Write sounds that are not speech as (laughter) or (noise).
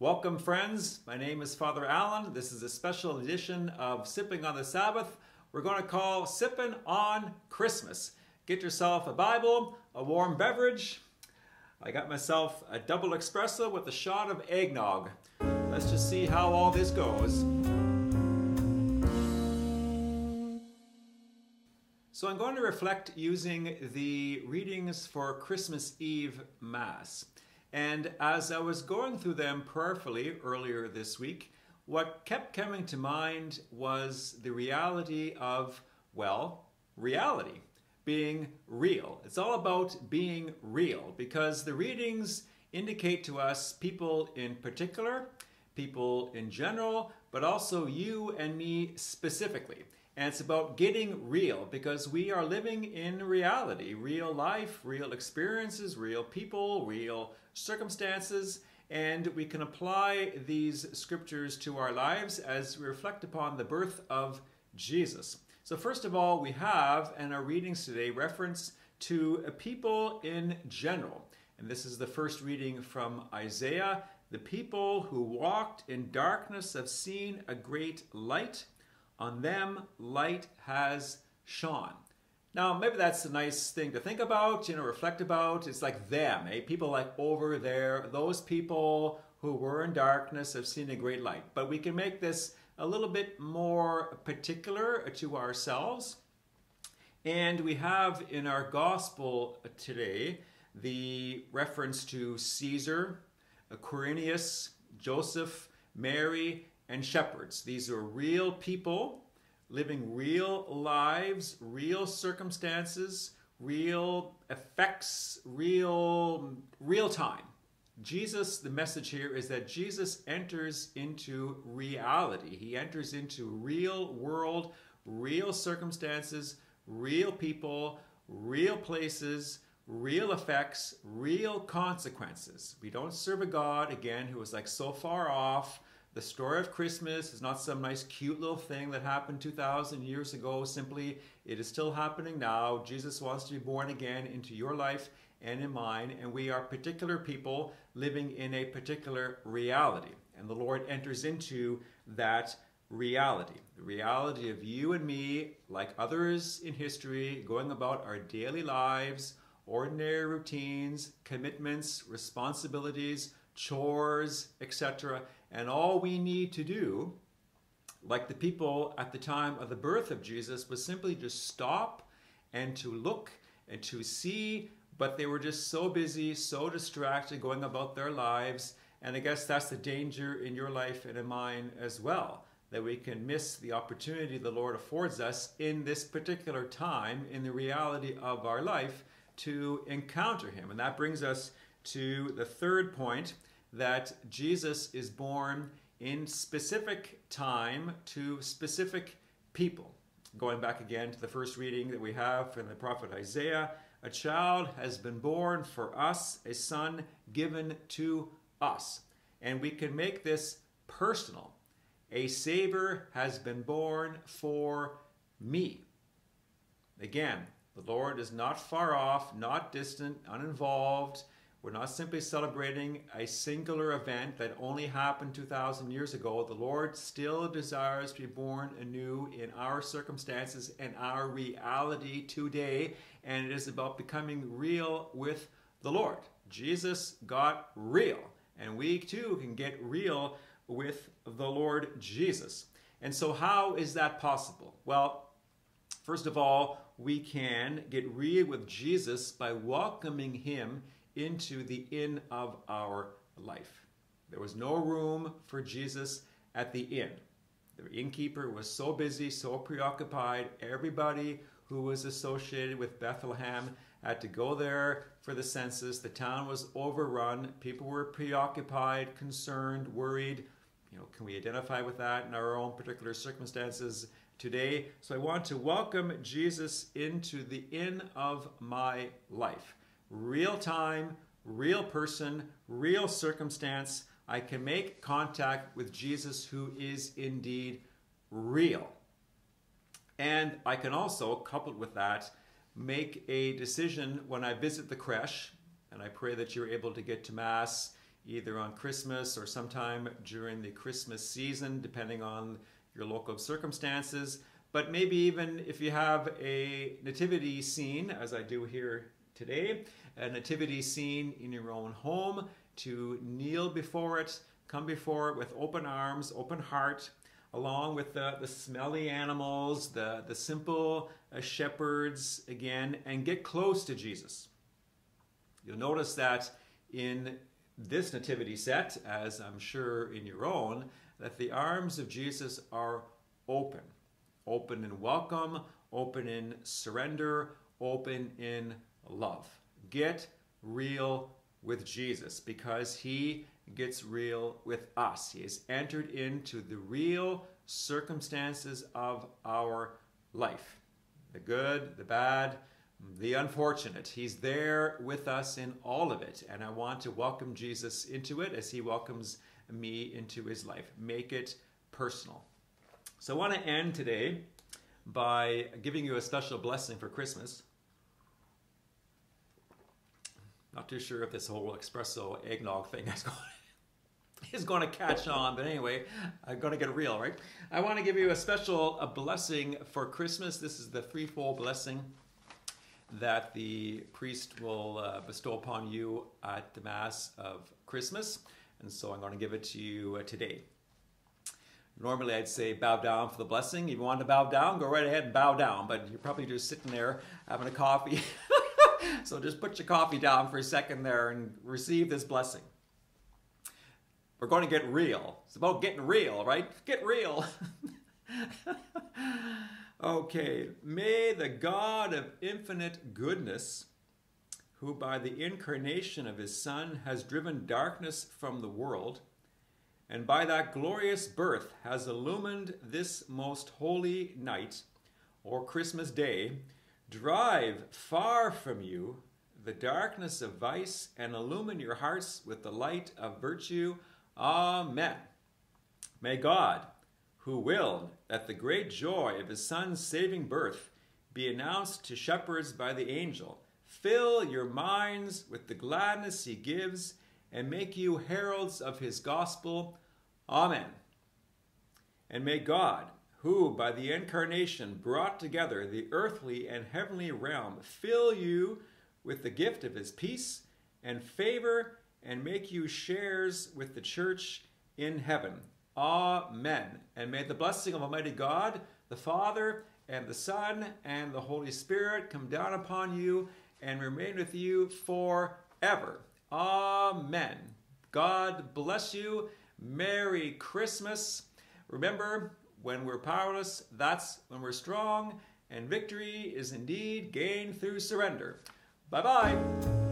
Welcome, friends. My name is Father Allen. This is a special edition of Sipping on the Sabbath. We're going to call Sipping on Christmas. Get yourself a Bible, a warm beverage. I got myself a double espresso with a shot of eggnog. Let's just see how all this goes. So I'm going to reflect using the readings for Christmas Eve Mass. And as I was going through them prayerfully earlier this week, what kept coming to mind was the reality of, well, reality, being real. It's all about being real because the readings indicate to us people in particular, people in general, but also you and me specifically. And it's about getting real because we are living in reality, real life, real experiences, real people, real circumstances, and we can apply these scriptures to our lives as we reflect upon the birth of Jesus. So, first of all, we have in our readings today reference to a people in general. And this is the first reading from Isaiah. The people who walked in darkness have seen a great light. On them light has shone. Now, maybe that's a nice thing to think about, you know, reflect about. It's like them, eh? People like over there, those people who were in darkness have seen a great light. But we can make this a little bit more particular to ourselves. And we have in our gospel today the reference to Caesar, Quirinius, Joseph, Mary, and shepherds. These are real people living real lives, real circumstances, real effects, real real time. Jesus, the message here is that Jesus enters into reality. He enters into real world, real circumstances, real people, real places, real effects, real consequences. We don't serve a God, again, who is like so far off the story of Christmas is not some nice, cute little thing that happened 2,000 years ago. Simply, it is still happening now. Jesus wants to be born again into your life and in mine, and we are particular people living in a particular reality. And the Lord enters into that reality the reality of you and me, like others in history, going about our daily lives, ordinary routines, commitments, responsibilities, chores, etc and all we need to do, like the people at the time of the birth of Jesus, was simply just stop and to look and to see, but they were just so busy, so distracted, going about their lives. And I guess that's the danger in your life and in mine as well, that we can miss the opportunity the Lord affords us in this particular time, in the reality of our life, to encounter Him. And that brings us to the third point that Jesus is born in specific time to specific people. Going back again to the first reading that we have from the prophet Isaiah, a child has been born for us, a son given to us. And we can make this personal. A Savior has been born for me. Again, the Lord is not far off, not distant, uninvolved. We're not simply celebrating a singular event that only happened 2,000 years ago. The Lord still desires to be born anew in our circumstances and our reality today, and it is about becoming real with the Lord. Jesus got real, and we too can get real with the Lord Jesus. And so, how is that possible? Well, first of all, we can get real with Jesus by welcoming Him into the inn of our life. There was no room for Jesus at the inn. The innkeeper was so busy, so preoccupied. Everybody who was associated with Bethlehem had to go there for the census. The town was overrun. People were preoccupied, concerned, worried. You know, can we identify with that in our own particular circumstances today? So I want to welcome Jesus into the inn of my life real time, real person, real circumstance. I can make contact with Jesus who is indeed real. And I can also, coupled with that, make a decision when I visit the creche, and I pray that you're able to get to Mass either on Christmas or sometime during the Christmas season, depending on your local circumstances. But maybe even if you have a nativity scene, as I do here today, a nativity scene in your own home, to kneel before it, come before it with open arms, open heart, along with the, the smelly animals, the, the simple uh, shepherds again, and get close to Jesus. You'll notice that in this nativity set, as I'm sure in your own, that the arms of Jesus are open. Open in welcome, open in surrender, open in love. Get real with Jesus because he gets real with us. He has entered into the real circumstances of our life the good, the bad, the unfortunate. He's there with us in all of it. And I want to welcome Jesus into it as he welcomes me into his life. Make it personal. So I want to end today by giving you a special blessing for Christmas. Not too sure if this whole espresso eggnog thing is going, (laughs) is going to catch on, but anyway, I'm going to get real, right? I want to give you a special a blessing for Christmas. This is the threefold blessing that the priest will uh, bestow upon you at the Mass of Christmas. And so I'm going to give it to you uh, today. Normally, I'd say bow down for the blessing. If you want to bow down, go right ahead and bow down, but you're probably just sitting there having a coffee. (laughs) (laughs) so just put your coffee down for a second there and receive this blessing. We're going to get real. It's about getting real, right? Get real. (laughs) okay. May the God of infinite goodness, who by the incarnation of his Son has driven darkness from the world, and by that glorious birth has illumined this most holy night, or Christmas day, drive far from you the darkness of vice and illumine your hearts with the light of virtue. Amen. May God, who willed that the great joy of his Son's saving birth be announced to shepherds by the angel, fill your minds with the gladness he gives and make you heralds of his gospel. Amen. And may God, who by the incarnation brought together the earthly and heavenly realm, fill you with the gift of his peace and favor and make you shares with the church in heaven. Amen. And may the blessing of Almighty God, the Father, and the Son, and the Holy Spirit come down upon you and remain with you forever. Amen. God bless you. Merry Christmas. Remember, when we're powerless, that's when we're strong, and victory is indeed gained through surrender. Bye bye.